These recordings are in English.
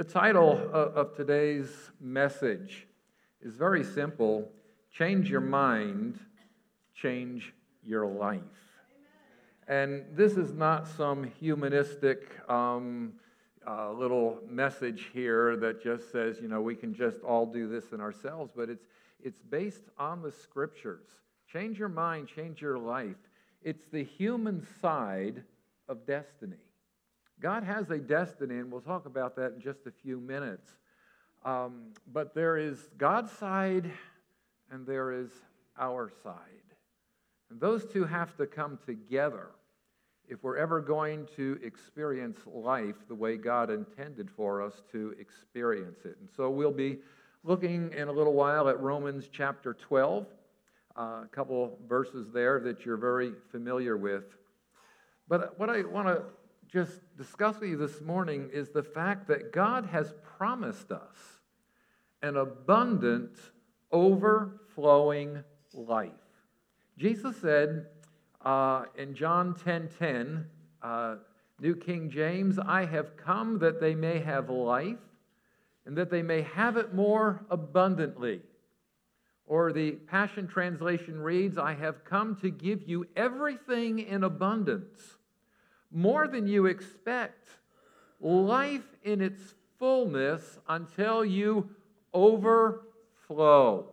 The title of today's message is very simple Change Your Mind, Change Your Life. And this is not some humanistic um, uh, little message here that just says, you know, we can just all do this in ourselves, but it's, it's based on the scriptures. Change your mind, change your life. It's the human side of destiny. God has a destiny, and we'll talk about that in just a few minutes. Um, but there is God's side and there is our side. And those two have to come together if we're ever going to experience life the way God intended for us to experience it. And so we'll be looking in a little while at Romans chapter 12, uh, a couple verses there that you're very familiar with. But what I want to just discuss with you this morning is the fact that God has promised us an abundant, overflowing life. Jesus said uh, in John 10 10, uh, New King James, I have come that they may have life and that they may have it more abundantly. Or the Passion Translation reads, I have come to give you everything in abundance more than you expect, life in its fullness until you overflow.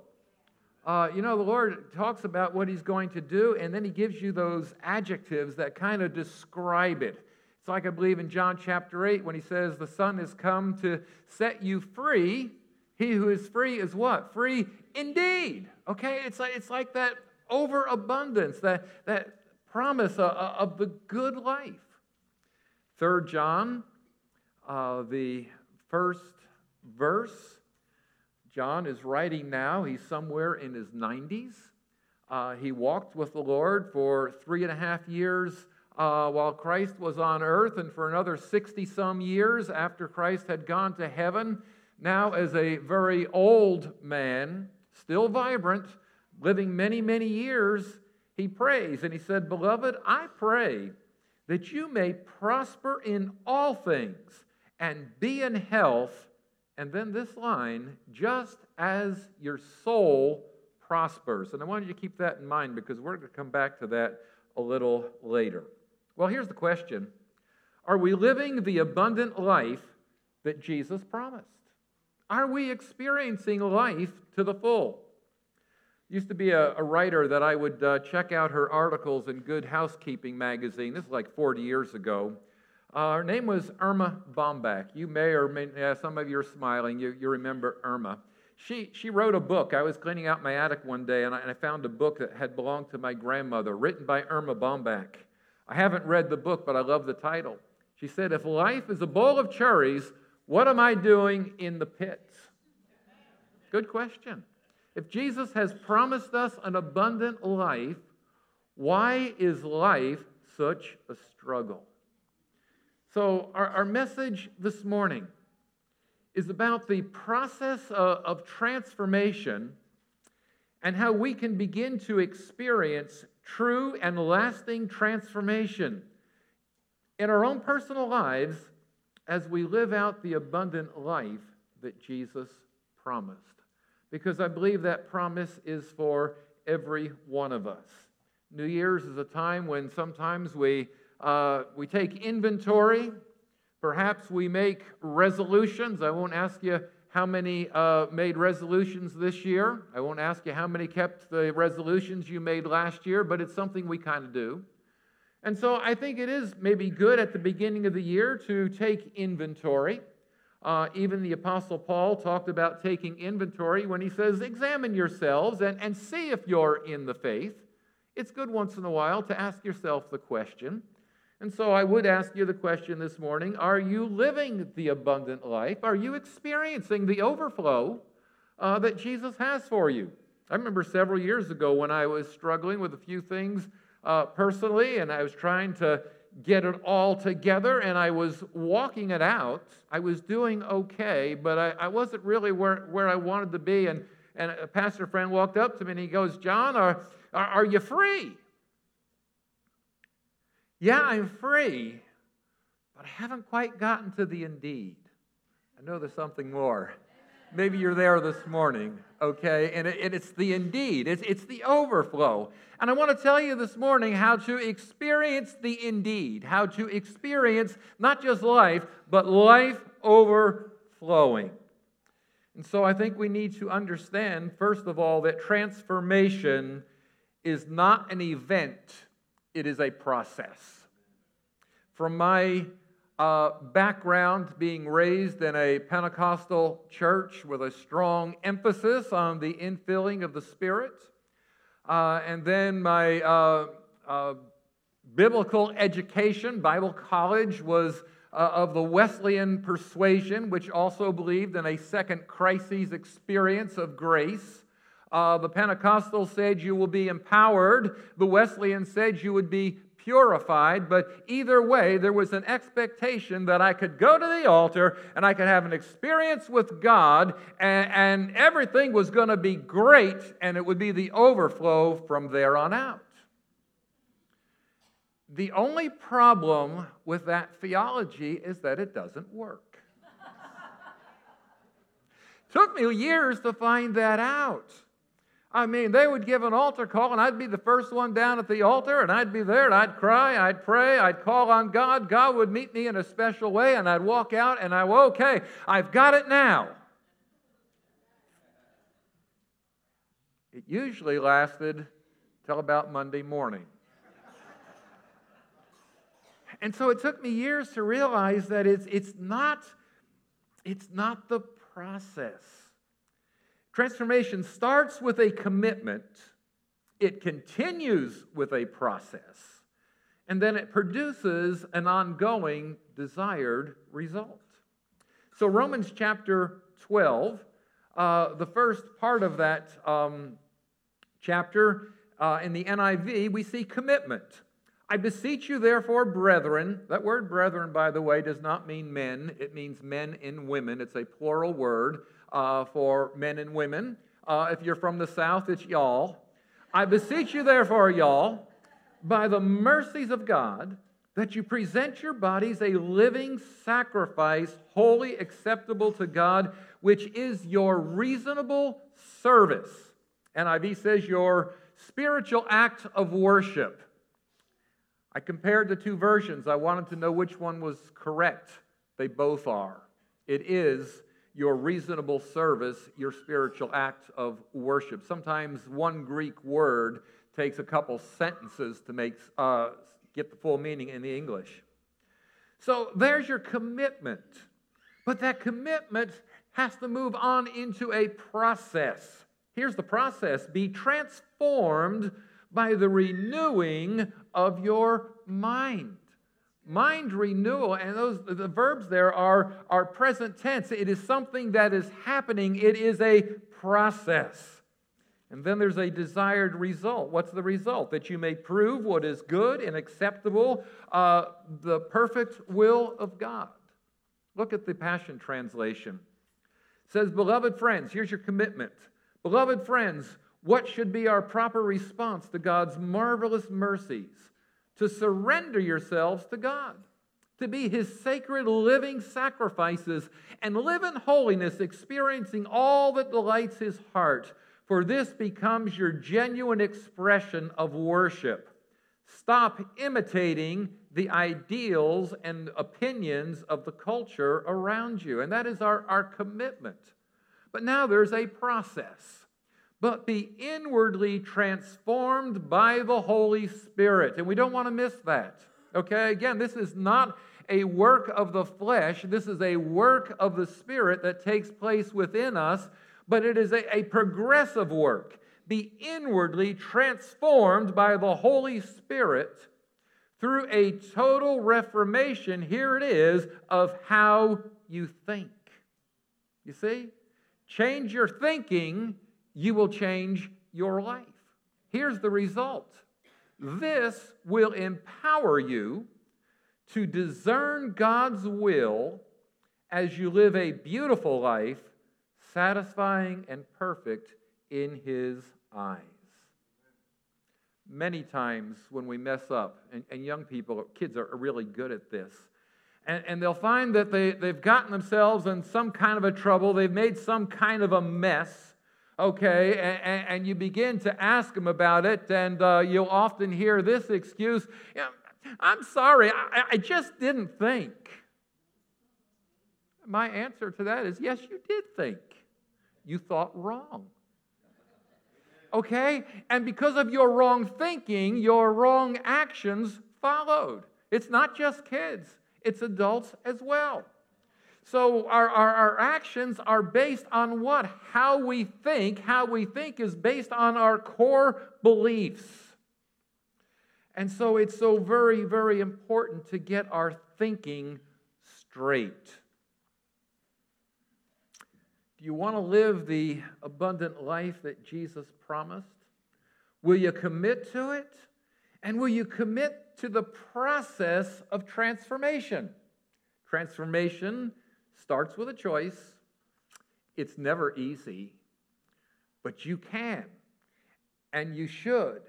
Uh, you know, the Lord talks about what He's going to do, and then He gives you those adjectives that kind of describe it. It's like I believe in John chapter 8 when He says, The Son has come to set you free. He who is free is what? Free indeed. Okay? It's like, it's like that overabundance, that, that promise of, of the good life. Third John, uh, the first verse. John is writing now. He's somewhere in his 90s. Uh, he walked with the Lord for three and a half years uh, while Christ was on earth, and for another 60 some years after Christ had gone to heaven. Now, as a very old man, still vibrant, living many, many years, he prays. And he said, Beloved, I pray that you may prosper in all things and be in health. And then this line, just as your soul prospers. And I want you to keep that in mind because we're going to come back to that a little later. Well, here's the question Are we living the abundant life that Jesus promised? Are we experiencing life to the full? Used to be a, a writer that I would uh, check out her articles in Good Housekeeping magazine. This is like 40 years ago. Uh, her name was Erma Bombeck. You may or may, yeah, some of you are smiling. You, you remember Erma. She, she wrote a book. I was cleaning out my attic one day and I, and I found a book that had belonged to my grandmother, written by Erma Bombeck. I haven't read the book, but I love the title. She said, If life is a bowl of cherries, what am I doing in the pits? Good question. If Jesus has promised us an abundant life, why is life such a struggle? So, our, our message this morning is about the process of, of transformation and how we can begin to experience true and lasting transformation in our own personal lives as we live out the abundant life that Jesus promised because I believe that promise is for every one of us. New Year's is a time when sometimes we, uh, we take inventory. Perhaps we make resolutions. I won't ask you how many uh, made resolutions this year. I won't ask you how many kept the resolutions you made last year, but it's something we kind of do. And so I think it is maybe good at the beginning of the year to take inventory. Uh, even the Apostle Paul talked about taking inventory when he says, Examine yourselves and, and see if you're in the faith. It's good once in a while to ask yourself the question. And so I would ask you the question this morning Are you living the abundant life? Are you experiencing the overflow uh, that Jesus has for you? I remember several years ago when I was struggling with a few things uh, personally and I was trying to get it all together and I was walking it out. I was doing okay, but I, I wasn't really where, where I wanted to be. And, and a pastor friend walked up to me and he goes, John, are, are, are you free? Yeah, I'm free, but I haven't quite gotten to the indeed. I know there's something more. Maybe you're there this morning, okay? And, it, it's the indeed, it's, it's the overflow. And I want to tell you this morning how to experience the indeed, how to experience not just life, but life overflowing. And so I think we need to understand, first of all, that transformation is not an event, it is a process. From my uh, background, being raised in a Pentecostal church with a strong emphasis on the infilling of the Spirit. Uh, and then my uh, uh biblical education, Bible college, was uh, of the Wesleyan persuasion, which also believed in a second crisis experience of grace. Uh, the Pentecostal said you will be empowered. The Wesleyan said you would be purified, but either way, there was an expectation that I could go to the altar and I could have an experience with God, and, and everything was going to be great, and it would be the overflow from there on out. The only problem with that theology is that it doesn't work. Took me years to find that out. I mean, they would give an altar call, and I'd be the first one down at the altar, and I'd be there, and I'd cry, I'd pray, I'd call on God. God would meet me in a special way, and I'd walk out, and I, okay, I've got it now. It usually lasted till about Monday morning. And so it took me years to realize that it's, it's, not, it's not the process. Transformation starts with a commitment, it continues with a process, and then it produces an ongoing desired result. So, Romans chapter 12, uh, the first part of that um, chapter uh, in the NIV, we see commitment. I beseech you, therefore, brethren. That word brethren, by the way, does not mean men, it means men and women. It's a plural word uh, for men and women. Uh, if you're from the South, it's y'all. I beseech you, therefore, y'all, by the mercies of God, that you present your bodies a living sacrifice, holy acceptable to God, which is your reasonable service. NIV says your spiritual act of worship. I compared the two versions. I wanted to know which one was correct. They both are. It is your reasonable service, your spiritual act of worship. Sometimes one Greek word takes a couple sentences to make, uh, get the full meaning in the English. So there's your commitment. But that commitment has to move on into a process. Here's the process be transformed by the renewing of your mind mind renewal and those the verbs there are are present tense. It is something that is happening. It is a process. And then there's a desired result. What's the result? That you may prove what is good and acceptable uh, the perfect will of god. Look at the passion translation. It says beloved friends here's your commitment. Beloved friends what should be our proper response to god's marvelous mercies to surrender yourselves to God, to be His sacred living sacrifices, and live in holiness, experiencing all that delights His heart, for this becomes your genuine expression of worship. Stop imitating the ideals and opinions of the culture around you. And that is our, our commitment. But now there's a process but be inwardly transformed by the Holy Spirit. And we don't want to miss that. Okay, again, this is not a work of the flesh, this is a work of the Spirit that takes place within us, but it is a, a progressive work. Be inwardly transformed by the Holy Spirit through a total reformation, here it is, of how you think. You see? Change your thinking you will change your life. Here's the result this will empower you to discern God's will as you live a beautiful life, satisfying and perfect in His eyes. Many times when we mess up, and, and young people, kids are really good at this, and, and they'll find that they, they've gotten themselves in some kind of a trouble, they've made some kind of a mess, okay, and, and you begin to ask them about it, and uh, you'll often hear this excuse I'm sorry, I, I just didn't think. My answer to that is yes, you did think. You thought wrong. Okay? And because of your wrong thinking, your wrong actions followed. It's not just kids, it's adults as well. So our, our, our, actions are based on what? How we think. How we think is based on our core beliefs. And so it's so very, very important to get our thinking straight. Do you want to live the abundant life that Jesus promised? Will you commit to it? And will you commit to the process of transformation. Transformation starts with a choice. It's never easy, but you can and you should.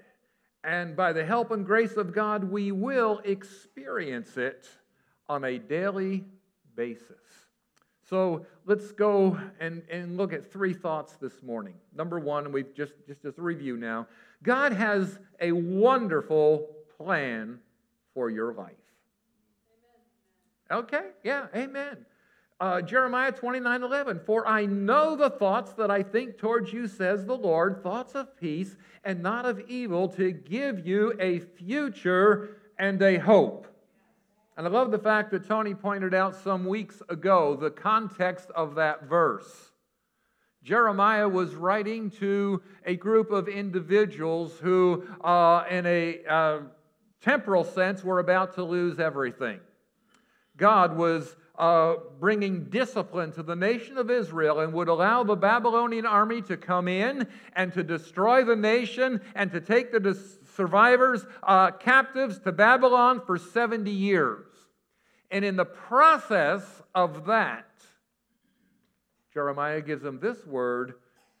And by the help and grace of God, we will experience it on a daily basis. So let's go and, and look at three thoughts this morning. Number one, and we've just, just as a review now, God has a wonderful plan for your life. Okay, yeah, amen. Uh, Jeremiah 29 11, for I know the thoughts that I think towards you, says the Lord, thoughts of peace and not of evil, to give you a future and a hope. And I love the fact that Tony pointed out some weeks ago the context of that verse. Jeremiah was writing to a group of individuals who, uh, in a uh, temporal sense, were about to lose everything. God was uh, bringing discipline to the nation of Israel and would allow the Babylonian army to come in and to destroy the nation and to take the survivors uh, captives to Babylon for 70 years. And in the process of that, Jeremiah gives them this word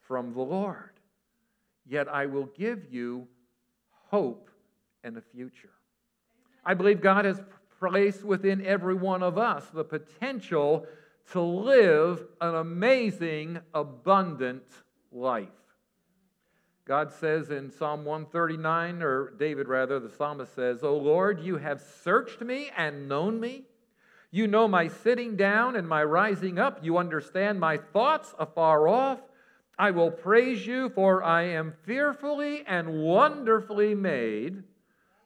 from the Lord Yet I will give you hope and a future. I believe God has placed within every one of us the potential to live an amazing, abundant life. God says in Psalm 139, or David rather, the psalmist says, O Lord, you have searched me and known me. You know my sitting down and my rising up. You understand my thoughts afar off. I will praise you, for I am fearfully and wonderfully made.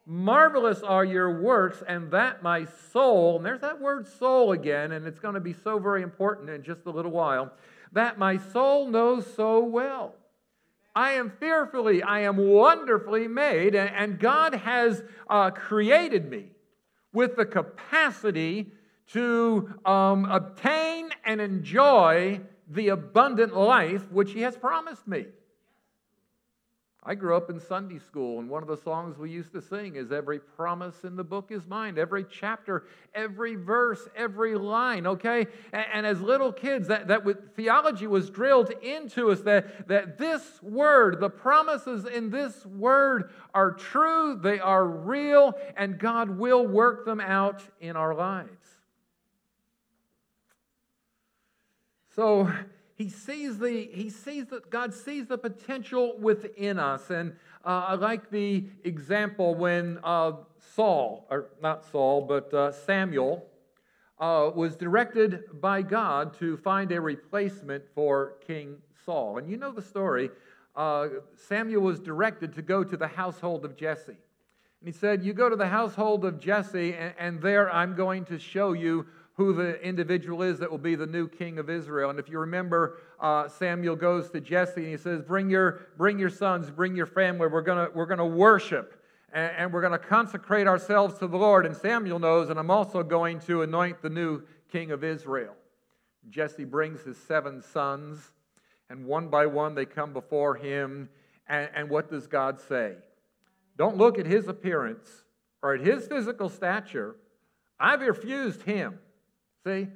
Marvelous are your works, and that my soul, and there's that word soul again, and it's going to be so very important in just a little while, that my soul knows so well. I am fearfully, I am wonderfully made, and God has uh, created me with the capacity to um, obtain and enjoy the abundant life which He has promised me. I grew up in Sunday school, and one of the songs we used to sing is Every promise in the book is mine. Every chapter, every verse, every line, okay? And, and as little kids, that, that theology was drilled into us that, that this word, the promises in this word are true, they are real, and God will work them out in our lives. So, he sees the he sees that god sees the potential within us. And uh, i like the example when uh, saul or not saul but uh, samuel uh, was directed by god to find a replacement for king saul. And you know the story. Uh, samuel was directed to go to the household of jesse. And he said you go to the household of jesse and, and there i'm going to show you who the individual is that will be the new king of Israel. And if you remember, uh, Samuel goes to Jesse and he says, Bring your, bring your sons, bring your family. We're going we're gonna worship and, and we're going to consecrate ourselves to the Lord. And Samuel knows, and I'm also going to anoint the new king of Israel. Jesse brings his seven sons, and one by one they come before him. And, and what does God say? Don't look at his appearance or at his physical stature. I've refused him. See?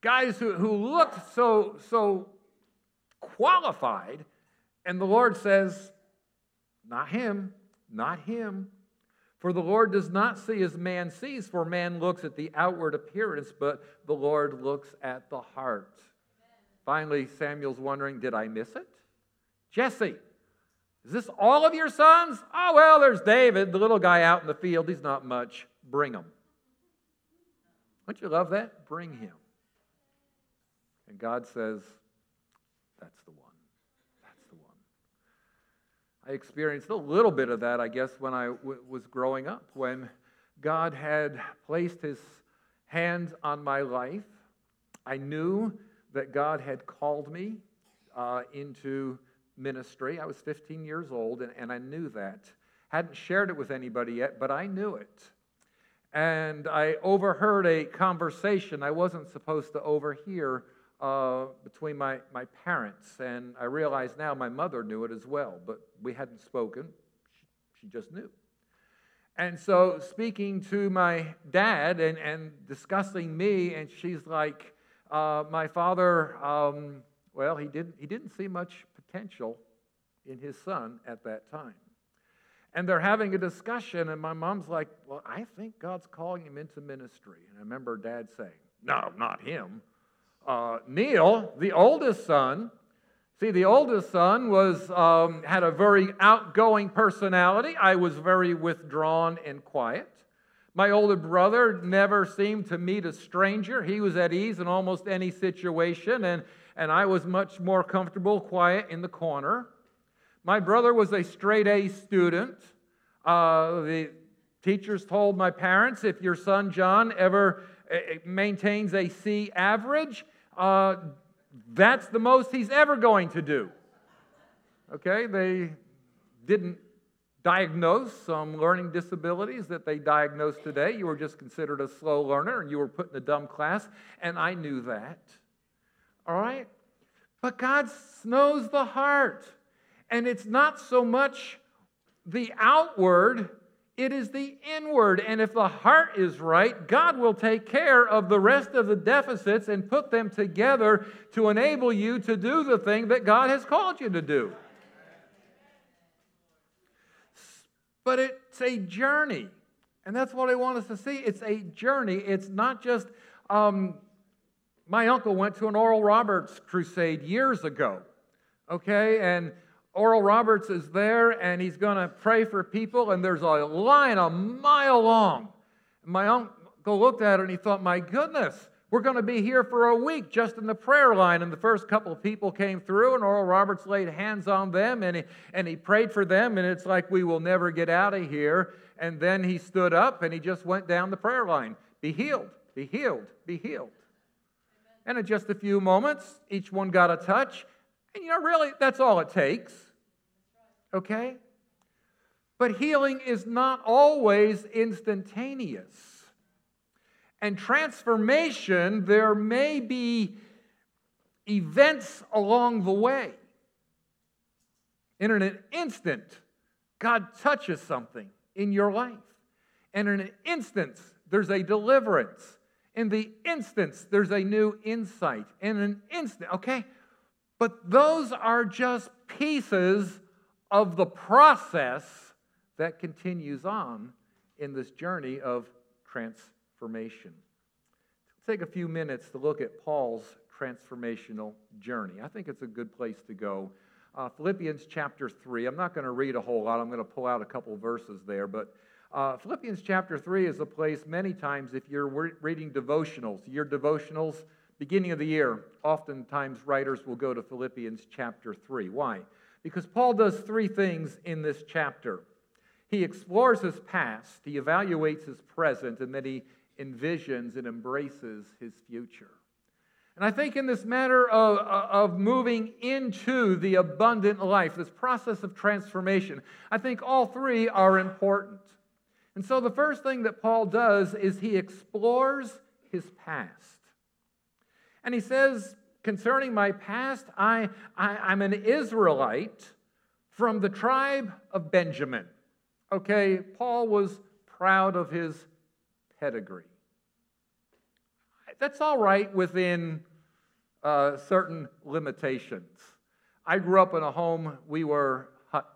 Guys who, who looked so, so qualified, and the Lord says, Not him, not him. For the Lord does not see as man sees, for man looks at the outward appearance, but the Lord looks at the heart. Finally, Samuel's wondering, did I miss it? Jesse, is this all of your sons? Oh, well, there's David, the little guy out in the field. He's not much. Bring him. Don't you love that? Bring him. And God says, That's the one. That's the one. I experienced a little bit of that, I guess, when I w- was growing up, when God had placed his hands on my life. I knew that God had called me uh, into ministry. I was 15 years old, and, and I knew that. Hadn't shared it with anybody yet, but I knew it. And I overheard a conversation I wasn't supposed to overhear uh, between my, my parents. And I realize now my mother knew it as well, but we hadn't spoken. She, she just knew. And so, speaking to my dad and, and discussing me, and she's like, uh, My father, um, well, he didn't, he didn't see much potential in his son at that time. And they're having a discussion, and my mom's like, Well, I think God's calling him into ministry. And I remember dad saying, No, not him. Uh, Neil, the oldest son, see, the oldest son was, um, had a very outgoing personality. I was very withdrawn and quiet. My older brother never seemed to meet a stranger. He was at ease in almost any situation, and, and I was much more comfortable, quiet in the corner. My brother was a straight A student. Uh, the teachers told my parents if your son John ever uh, maintains a C average, uh, that's the most he's ever going to do. Okay, they didn't diagnose some learning disabilities that they diagnose today. You were just considered a slow learner and you were put in a dumb class, and I knew that. All right? But God knows the heart. And it's not so much the outward, it is the inward. And if the heart is right, God will take care of the rest of the deficits and put them together to enable you to do the thing that God has called you to do. But it's a journey. And that's what I want us to see. It's a journey. It's not just, um, my uncle went to an Oral Roberts crusade years ago, okay? And Oral Roberts is there and he's going to pray for people, and there's a line a mile long. My uncle looked at it and he thought, my goodness, we're going to be here for a week just in the prayer line. And the first couple of people came through, and Oral Roberts laid hands on them and he, and he prayed for them. And it's like, we will never get out of here. And then he stood up and he just went down the prayer line Be healed, be healed, be healed. And in just a few moments, each one got a touch. And you know, really, that's all it takes. Okay? But healing is not always instantaneous. And transformation, there may be events along the way. In an instant, God touches something in your life. And in an instant, there's a deliverance. In the instance, there's a new insight. In an instant, okay? But those are just pieces of the process that continues on in this journey of transformation. Let's take a few minutes to look at Paul's transformational journey. I think it's a good place to go. Uh, Philippians chapter 3. I'm not going to read a whole lot, I'm going to pull out a couple verses there, but uh, Philippians chapter 3 is a place many times, if you're reading devotionals, your devotionals, beginning of the year, oftentimes writers will go to Philippians chapter 3. Why? Because Paul does three things in this chapter he explores his past, he evaluates his present, and then he envisions and embraces his future. And I think in this matter of, of moving into the abundant life, this process of transformation, I think all three are important. And so the first thing that Paul does is he explores his past. And he says, concerning my past, I, I, am an Israelite from the tribe of Benjamin. Okay, Paul was proud of his pedigree. That's all right within uh, certain limitations. I grew up in a home, we were,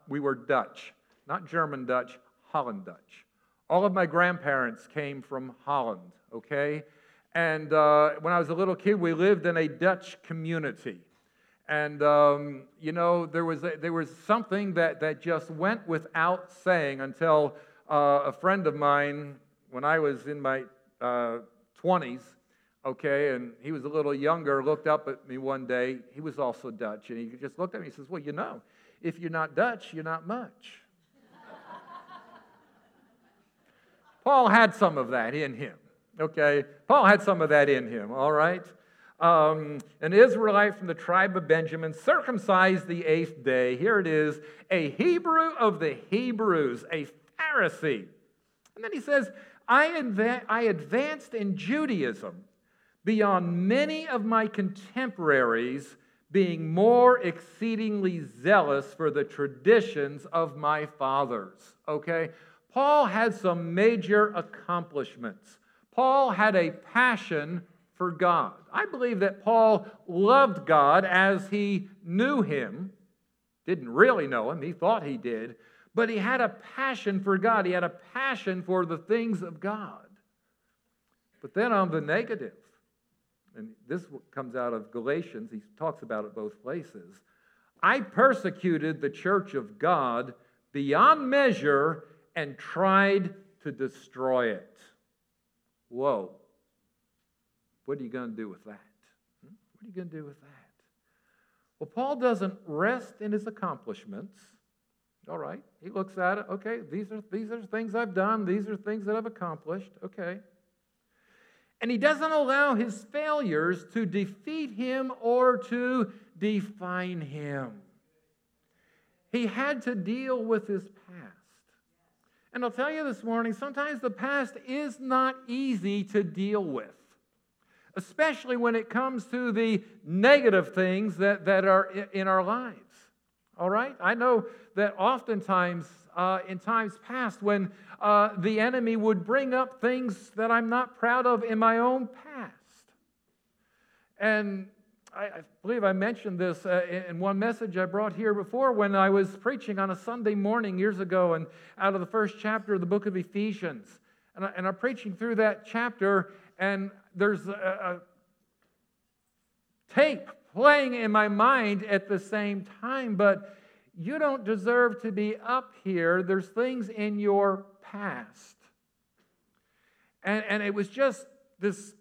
we were Dutch, not German Dutch, Holland Dutch. All of my grandparents came from Holland, okay? And uh, when I was a little kid, we lived in a Dutch community. And, um, you know, there was, a, there was something that, that just went without saying until uh, a friend of mine, when I was in my uh, 20s, okay, and he was a little younger, looked up at me one day. He was also Dutch, and he just looked at me and says, Well, you know, if you're not Dutch, you're not much. Paul had some of that in him, okay? Paul had some of that in him, all right? Um, an Israelite from the tribe of Benjamin, circumcised the eighth day. Here it is, a Hebrew of the Hebrews, a Pharisee. And then he says, I, adva- I advanced in Judaism beyond many of my contemporaries, being more exceedingly zealous for the traditions of my fathers. Okay? Paul had some major accomplishments. Paul had a passion for God. I believe that Paul loved God as he knew him. Didn't really know him, he thought he did, but he had a passion for God. He had a passion for the things of God. But then on the negative, and this comes out of Galatians, he talks about it both places. I persecuted the church of God beyond measure and tried to destroy it. Whoa. What are you going to do with that? Hmm? What are you going to do with that? Well, Paul doesn't rest in his accomplishments. All right. He looks at it. Okay, these are, these are things I've done. These are things that I've accomplished. Okay. And he doesn't allow his failures to defeat him or to define him. He had to deal with his past. And I'll tell you this morning, sometimes the past is not easy to deal with especially when it comes to the negative things that, that are in our lives. All right? I know that oftentimes uh, in times past when uh, the enemy would bring up things that I'm not proud of in my own past. And I, I believe I mentioned this uh, in one message I brought here before when I was preaching on a Sunday morning years ago and out of the first chapter of the book of Ephesians. And, I, I'm preaching through that chapter, and there's a, a tape playing in my mind at the same time, but you don't deserve to be up here. There's things in your past. And, and it was just this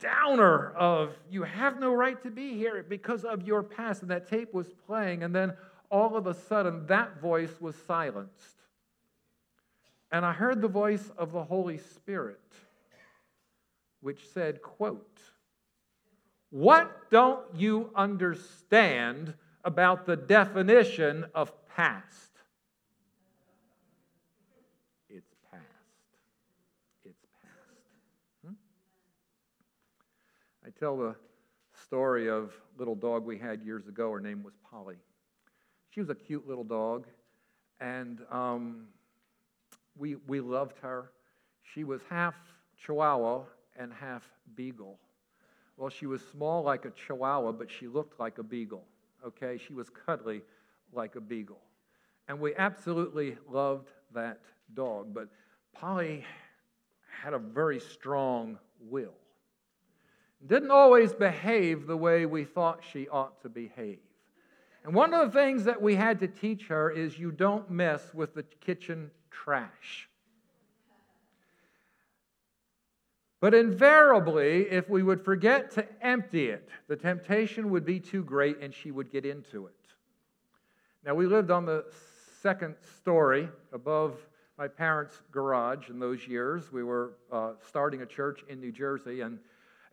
downer of you have no right to be here because of your past. And that tape was playing, and then all of a sudden that voice was silenced. And I heard the voice of the Holy Spirit which said, quote, What don't you understand about the definition of past? It's past. It's past. Hmm? I tell the story of little dog we had years ago. Her name was Polly. She was a cute little dog, and um, we, we loved her. She was half Chihuahua and half beagle. Well, she was small like a chihuahua, but she looked like a beagle. Okay? She was cuddly like a beagle. And we absolutely loved that dog. But Polly had a very strong will. Didn't always behave the way we thought she ought to behave. And one of the things that we had to teach her is you don't mess with the kitchen trash. But invariably, if we would forget to empty it, the temptation would be too great and she would get into it. Now, we lived on the second story above my parents' garage in those years. We were uh, starting a church in New Jersey, and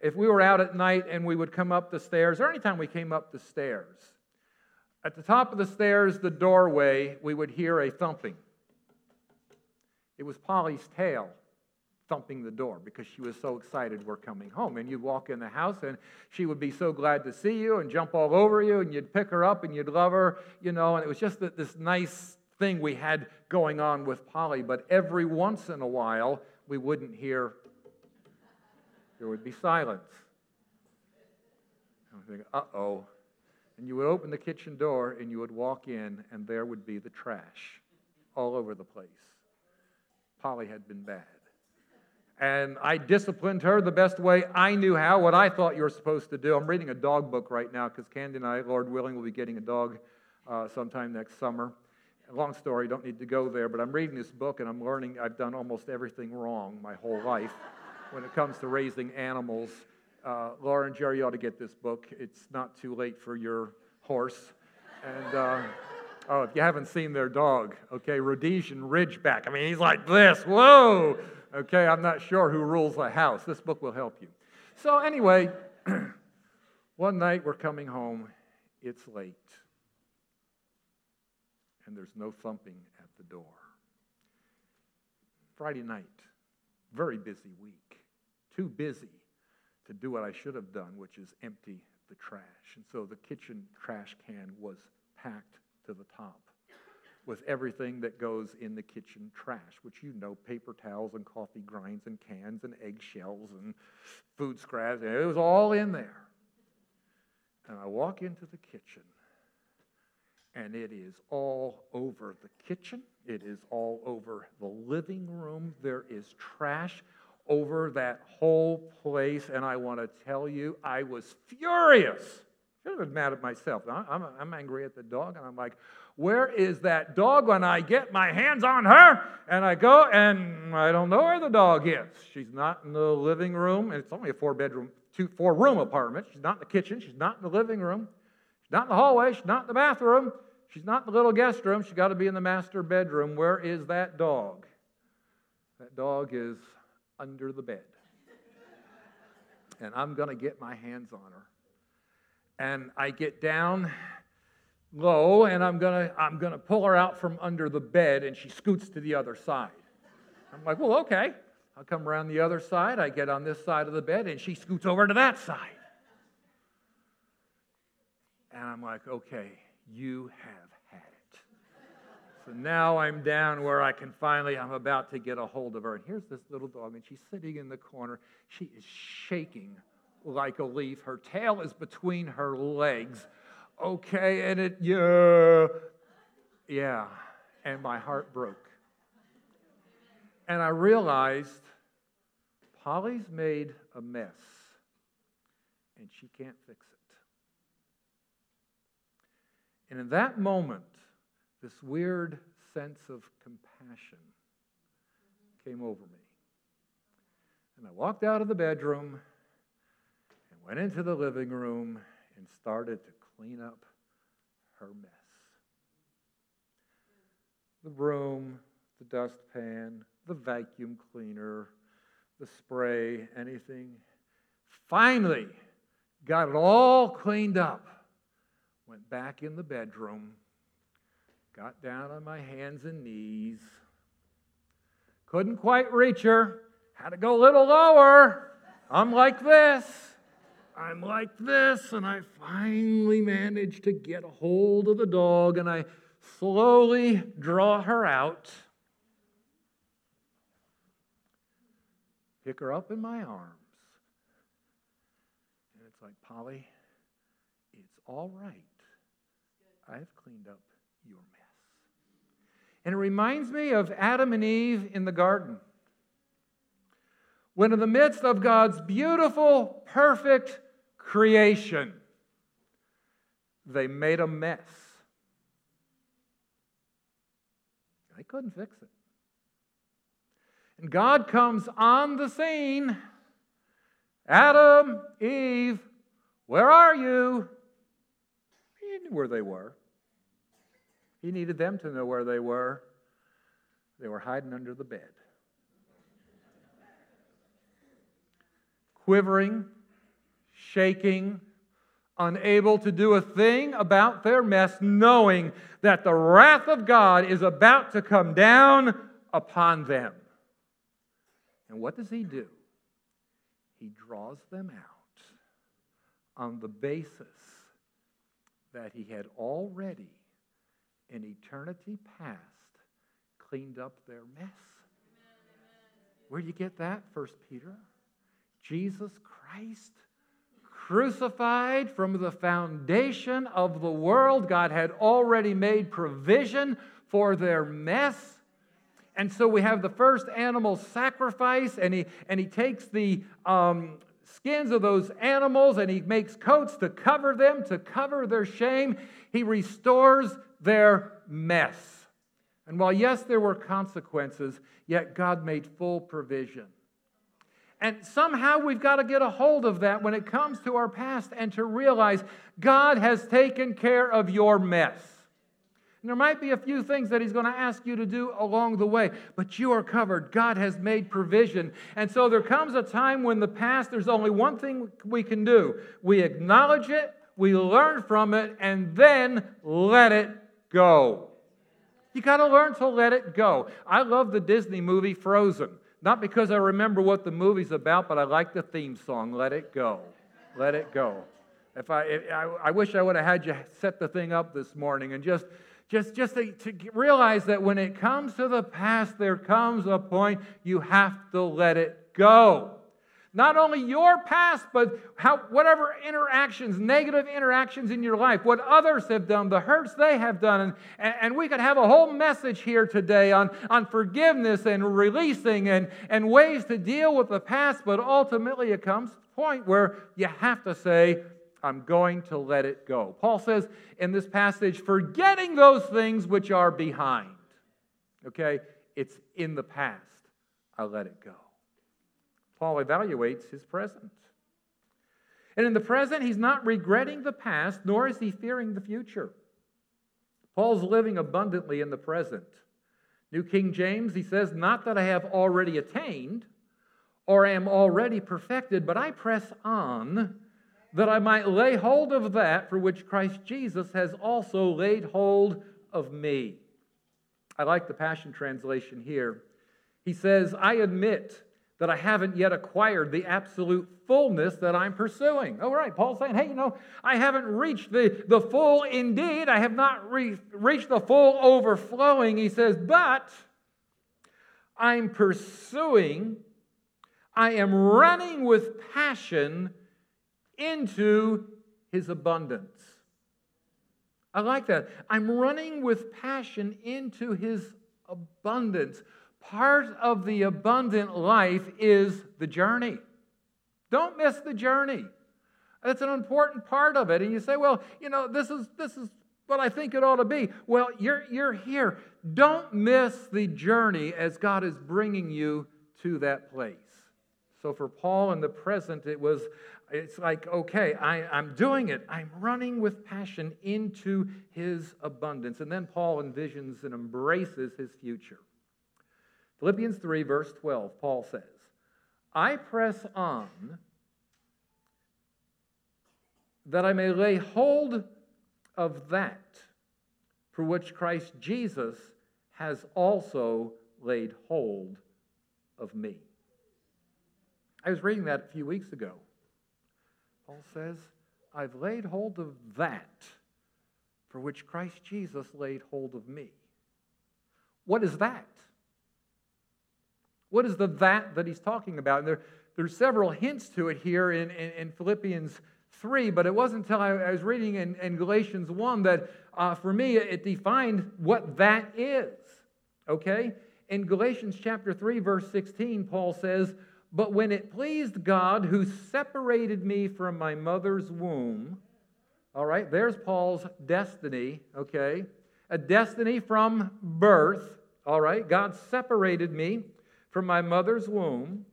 if we were out at night and we would come up the stairs, or anytime we came up the stairs, at the top of the stairs, the doorway, we would hear a thumping. It was Polly's tail thumping the door because she was so excited we're coming home. And you'd walk in the house and she would be so glad to see you and jump all over you and you'd pick her up and you'd love her, you know, and it was just this nice thing we had going on with Polly. But every once in a while, we wouldn't hear, there would be silence. I would think, uh oh. And you would open the kitchen door and you would walk in, and there would be the trash all over the place. Polly had been bad. And I disciplined her the best way I knew how, what I thought you were supposed to do. I'm reading a dog book right now because Candy and I, Lord willing, will be getting a dog uh, sometime next summer. Long story, don't need to go there, but I'm reading this book and I'm learning I've done almost everything wrong my whole life when it comes to raising animals. Uh, Laura and Jerry ought to get this book. It's not too late for your horse. And uh, oh, if you haven't seen their dog, okay, Rhodesian Ridgeback. I mean, he's like this. Whoa. Okay, I'm not sure who rules the house. This book will help you. So, anyway, one night we're coming home. It's late and there's no thumping at the door. Friday night, very busy week, too busy to do what I should have done, which is empty the trash. And so the kitchen trash can was packed to the top with everything that goes in the kitchen trash, which you know paper towels and coffee grinds and cans and eggshells and food scraps. And It was all in there. And I walk into the kitchen and it is all over the kitchen. It is all over the living room. There is trash over that whole place. And I want to tell you, I was furious. I should have been mad at myself. I'm, I'm angry at the dog, and I'm like, where is that dog when I get my hands on her? And I go, and I don't know where the dog is. She's not in the living room. and It's only a four bedroom, two, four room apartment. She's not in the kitchen. She's not in the living room. She's not in the hallway. She's not in the bathroom. She's not in the little guest room. She's got to be in the master bedroom. Where is that dog? That dog is under the bed. And I'm going to get my hands on her. And I get down low and I'm going to I'm going to pull her out from under the bed and she scoots to the other side. I'm like, "Well, okay." I'll come around the other side. I get on this side of the bed and she scoots over to that side. And I'm like, "Okay, you have. So now I'm down where I can finally, I'm about to get a hold of her. And here's this little dog, and she's sitting in the corner. She is shaking like a leaf. Her tail is between her legs. Okay, and it, yeah, yeah. And my heart broke. And I realized Polly's made a mess, and she can't fix it. And in that moment, this weird sense of compassion came over me. And I walked out of the bedroom and went into the living room and started to clean up her mess. The broom, the dustpan, the vacuum cleaner, the spray, anything. Finally, got it all cleaned up went back in the bedroom, got down on my hands and knees. Couldn't quite reach her, had to go a little lower. I'm like this. I'm like this, and I finally managed to get a hold of the dog, and I slowly draw her out, pick her up in my arms. And it's like, Polly, it's all right. I've cleaned up. And it reminds me of Adam and Eve in the garden. When, in the midst of God's beautiful, perfect creation, they made a mess. They couldn't fix it. And God comes on the scene Adam, Eve, where are you? Knew where they were. He needed them to know where they were. They were hiding under the bed. Quivering, shaking, unable to do a thing about their mess, knowing that the wrath of God is about to come down upon them. And what does he do? He draws them out on the basis that he had already, in eternity past, cleaned up their mess. Where do you get that, First Peter? Jesus Christ crucified from the foundation of the world. God had already made provision for their mess. and so we have the first animal sacrifice, and he, and he takes the um, skins of those animals and he makes coats to cover them, to cover their shame. He restores their mess. And while, yes, there were consequences, yet God made full provision. And somehow we've got to get a hold of that when it comes to our past and to realize God has taken care of your mess. And there might be a few things that He's going to ask you to do along the way, but you are covered. God has made provision. And so there comes a time when the past, there's only one thing we can do we acknowledge it, we learn from it, and then let it go. You got to learn to let it go. I love the Disney movie Frozen. Not because I remember what the movie's about, but I like the theme song, Let It Go. Let It Go. If I, if, I, I wish I would have had you set the thing up this morning and just just, just to, to realize that when it comes to the past, there comes a point you have to let it go. Not only your past, but how, whatever interactions, negative interactions in your life, what others have done, the hurts they have done. And, and we could have a whole message here today on, on forgiveness and releasing and, and ways to deal with the past, but ultimately it comes to a point where you have to say, I'm going to let it go. Paul says in this passage, forgetting those things which are behind. Okay? It's in the past. I let it go. Paul evaluates his present. And in the present, he's not regretting the past, nor is he fearing the future. Paul's living abundantly in the present. New King James, he says, Not that I have already attained or am already perfected, but I press on that I might lay hold of that for which Christ Jesus has also laid hold of me. I like the Passion Translation here. He says, I admit that I haven't yet acquired the absolute fullness that I'm pursuing. All right, Paul's saying, hey, you know, I haven't reached the, the full indeed. I have not re- reached the full overflowing. He says, but I'm pursuing, I am running with passion into his abundance. I like that. I'm running with passion into his abundance. Part of the abundant life is the journey. Don't miss the journey. That's an important part of it. And you say, well, you know, this is this is what I think it ought to be. Well, you're you're here. Don't miss the journey as God is bringing you to that place. So for Paul in the present, it was it's like, okay, I, I'm doing it. I'm running with passion into his abundance. And then Paul envisions and embraces his future. Philippians 3, verse 12, Paul says, I press on that I may lay hold of that for which Christ Jesus has also laid hold of me. I was reading that a few weeks ago. Paul says, I've laid hold of that for which Christ Jesus laid hold of me. What is that? What is the that that he's talking about? And there, there's several hints to it here in, in, in Philippians 3, but it wasn't until I, I was reading in, in, Galatians 1 that uh, for me it defined what that is. Okay? In Galatians chapter 3, verse 16, Paul says, but when it pleased God, who separated me from my mother's womb, all right, there's Paul's destiny, okay? A destiny from birth, all right? God separated me from my mother's womb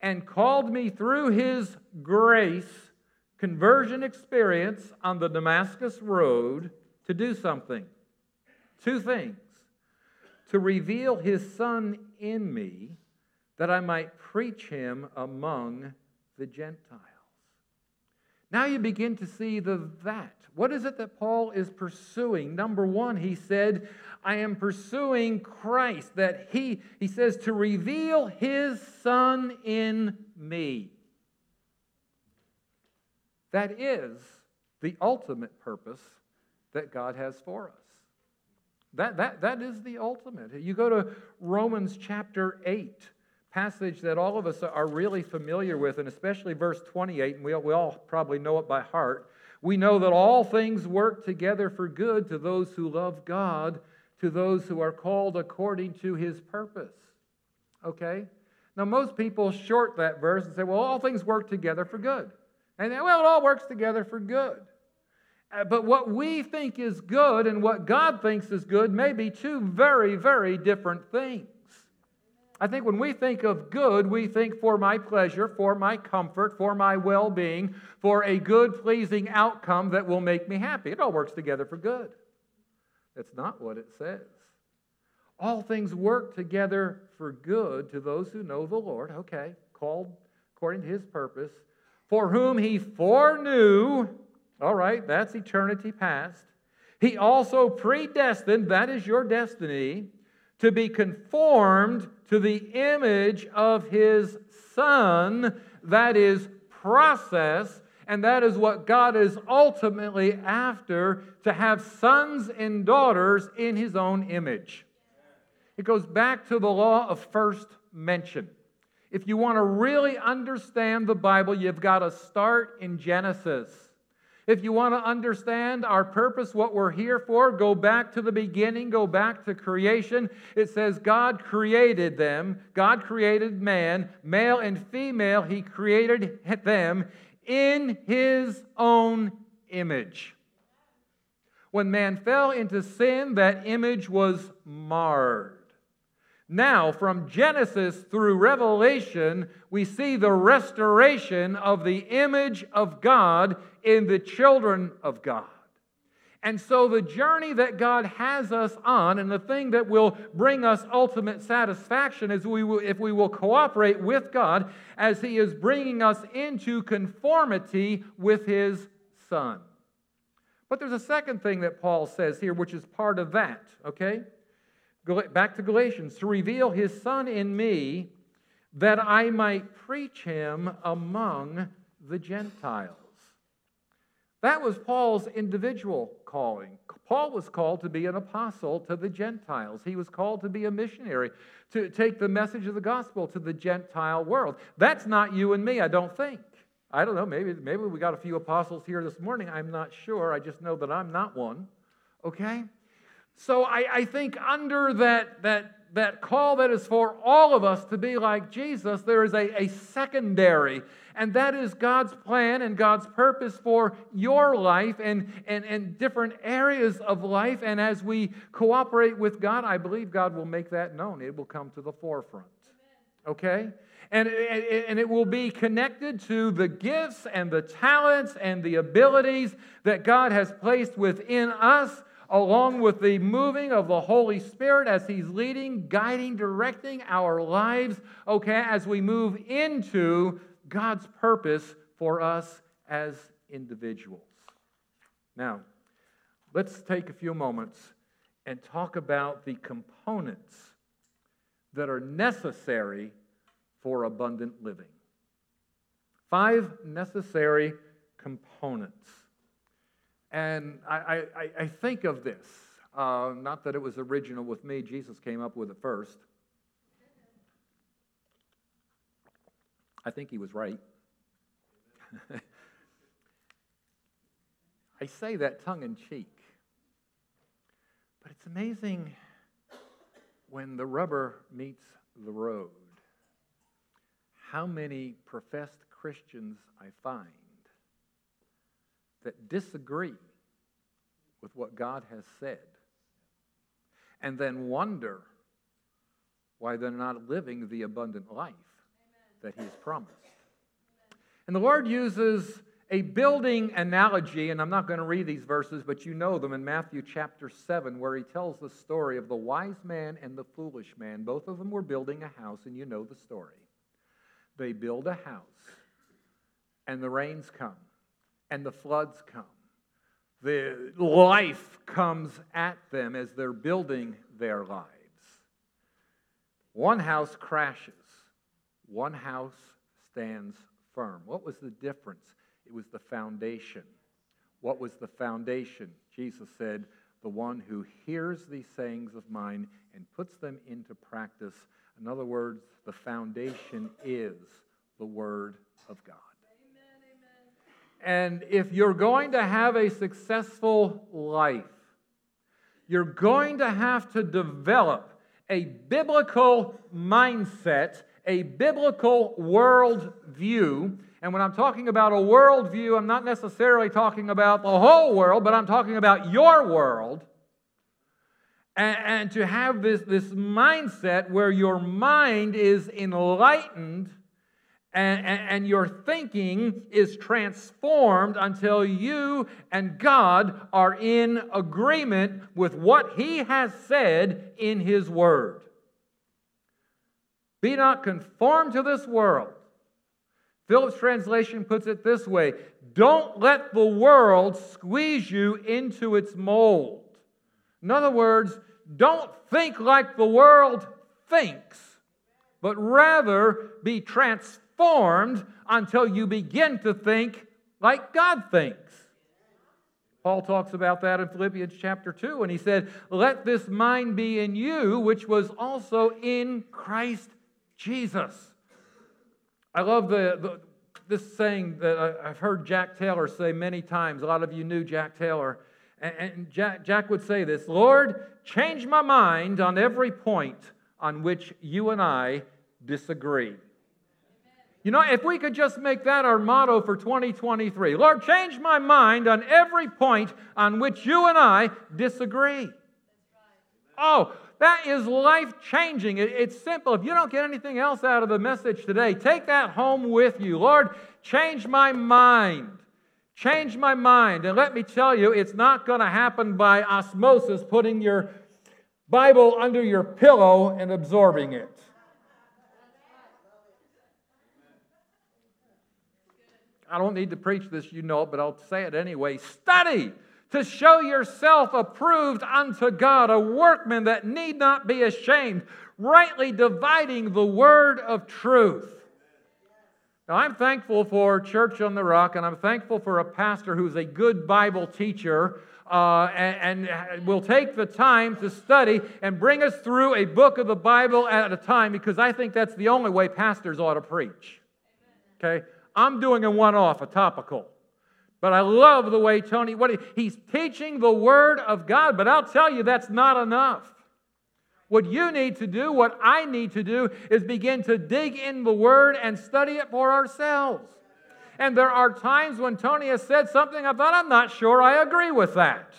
and called me through his grace, conversion experience on the Damascus Road to do something. Two things to reveal his son in me that I might preach him among the Gentiles. Now you begin to see the that. What is it that Paul is pursuing? Number one, he said, I am pursuing Christ, that he, he says, to reveal his Son in me. That is the ultimate purpose that God has for us. That, that, that is the ultimate. You go to Romans chapter 8 passage that all of us are really familiar with, and especially verse 28, and we, we all probably know it by heart. We know that all things work together for good to those who love God, to those who are called according to his purpose. Okay? Now, most people short that verse and say, well, all things work together for good. And well, it all works together for good. Uh, but what we think is good and what God thinks is good may be two very, very different things. I think when we think of good, we think for my pleasure, for my comfort, for my well being, for a good, pleasing outcome that will make me happy. It all works together for good. That's not what it says. All things work together for good to those who know the Lord, okay, called according to his purpose, for whom he foreknew all right, that's eternity past. He also predestined, that is your destiny, to be conformed to the image of his Son. That is process, and that is what God is ultimately after to have sons and daughters in his own image. It goes back to the law of first mention. If you want to really understand the Bible, you've got to start in Genesis. If you want to understand our purpose, what we're here for, go back to the beginning, go back to creation. It says God created them. God created man, male and female, He created them in His own image. When man fell into sin, that image was marred. Now, from Genesis through Revelation, we see the restoration of the image of God in the children of God. And so, the journey that God has us on, and the thing that will bring us ultimate satisfaction, is we will, if we will cooperate with God as He is bringing us into conformity with His Son. But there's a second thing that Paul says here, which is part of that, okay? back to Galatians, to reveal his son in me that I might preach him among the Gentiles. That was Paul's individual calling. Paul was called to be an apostle to the Gentiles. He was called to be a missionary, to take the message of the gospel to the Gentile world. That's not you and me, I don't think. I don't know, maybe, maybe we got a few apostles here this morning. I'm not sure. I just know that I'm not one. Okay? So I, I think under that, that, that call that is for all of us to be like Jesus, there is a, a secondary, and that is God's plan and God's purpose for your life and, and, and different areas of life. And as we cooperate with God, I believe God will make that known. It will come to the forefront. Okay? And, and it will be connected to the gifts and the talents and the abilities that God has placed within us along with the moving of the Holy Spirit as He's leading, guiding, directing our lives, okay, as we move into God's purpose for us as individuals. Now, let's take a few moments and talk about the components that are necessary for abundant living. Five necessary components. And I, I, I think of this, uh, not that it was original with me, Jesus came up with it first. I think he was right. I say that tongue in cheek. But it's amazing when the rubber meets the road how many professed Christians I find that disagree with what God has said and then wonder why they're not living the abundant life that He's promised. And the Lord uses a building analogy, and I'm not going to read these verses, but you know them in Matthew chapter 7, where he tells the story of the wise man and the foolish man. Both of them were building a house, and you know the story. They build a house, and the rains come, and the floods come. The life comes at them as they're building their lives. One house crashes, one house stands firm. What was the difference? It was the foundation. What was the foundation? Jesus said, The one who hears these sayings of mine and puts them into practice. In other words, the foundation is the Word of God. And if you're going to have a successful life, you're going to have to develop a biblical mindset, a biblical worldview. And when I'm talking about a worldview, I'm not necessarily talking about the whole world, but I'm talking about your world. And, and to have this, this mindset where your mind is enlightened and, and, and, your thinking is transformed until you and God are in agreement with what He has said in His Word. Be not conformed to this world. Phillips translation puts it this way Don't let the world squeeze you into its mold. In other words, don't think like the world thinks, but rather be transformed until you begin to think like God thinks. Paul talks about that in Philippians chapter 2, and he said, Let this mind be in you, which was also in Christ Jesus. I love the, the this saying that I've heard Jack Taylor say many times. A lot of you knew Jack Taylor. And, and Jack, Jack would say this Lord, change my mind on every point on which you and I disagree. You know, if we could just make that our motto for 2023 Lord, change my mind on every point on which you and I disagree. Oh, that is life changing. It's simple. If you don't get anything else out of the message today, take that home with you. Lord, change my mind. Change my mind. And let me tell you, it's not going to happen by osmosis, putting your Bible under your pillow and absorbing it. I don't need to preach this, you know but I'll say it anyway. Study to show yourself approved unto God, a workman that need not be ashamed, rightly dividing the word of truth. Now, I'm thankful for Church on the Rock, and I'm thankful for a pastor who's a good Bible teacher uh, and, and will take the time to study and bring us through a book of the Bible at a time because I think that's the only way pastors ought to preach. Okay? I'm doing a one off, a topical. But I love the way Tony, what he, he's teaching the Word of God, but I'll tell you that's not enough. What you need to do, what I need to do, is begin to dig in the Word and study it for ourselves. And there are times when Tony has said something I thought, I'm not sure I agree with that.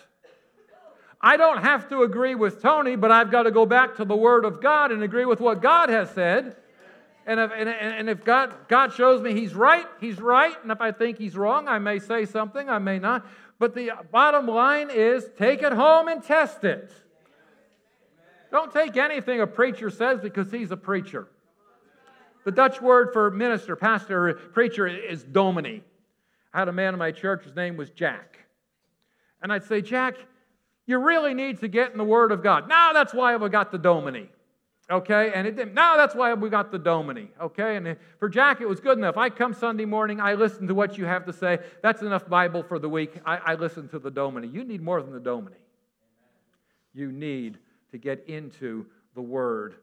I don't have to agree with Tony, but I've got to go back to the Word of God and agree with what God has said. And if, and, and if God, God shows me He's right, He's right. And if I think He's wrong, I may say something, I may not. But the bottom line is take it home and test it. Don't take anything a preacher says because he's a preacher. The Dutch word for minister, pastor, preacher is dominee. I had a man in my church, his name was Jack. And I'd say, Jack, you really need to get in the Word of God. Now that's why we got the dominee. Okay, and it didn't. Now that's why we got the dominee. Okay, and for Jack, it was good enough. I come Sunday morning, I listen to what you have to say. That's enough Bible for the week. I, I listen to the dominee. You need more than the dominee. You need to get into the Word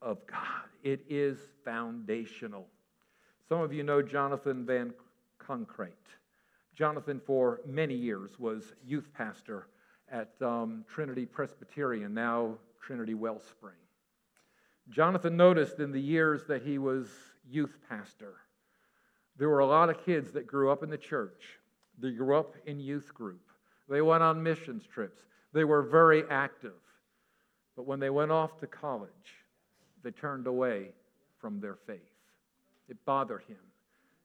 of God. It is foundational. Some of you know Jonathan Van Concrete. Jonathan, for many years, was youth pastor at um, Trinity Presbyterian, now Trinity Wellspring. Jonathan noticed in the years that he was youth pastor, there were a lot of kids that grew up in the church. They grew up in youth group. They went on missions trips. They were very active. But when they went off to college, they turned away from their faith. It bothered him.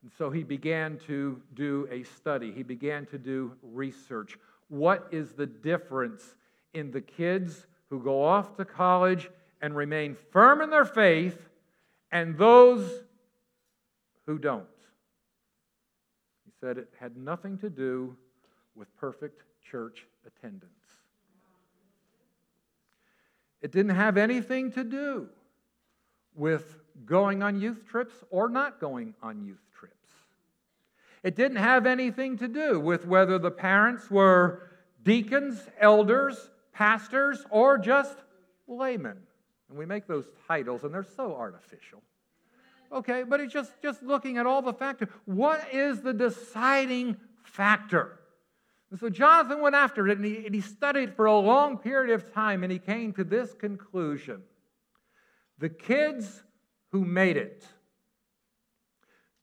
And so he began to do a study, he began to do research. What is the difference in the kids who go off to college and remain firm in their faith, and those who don't. He said it had nothing to do with perfect church attendance. It didn't have anything to do with going on youth trips or not going on youth trips. It didn't have anything to do with whether the parents were deacons, elders, pastors, or just laymen. And we make those titles, and they're so artificial. Okay, but it's just, just looking at all the factors. What is the deciding factor? And so Jonathan went after it and he, and he studied for a long period of time and he came to this conclusion the kids who made it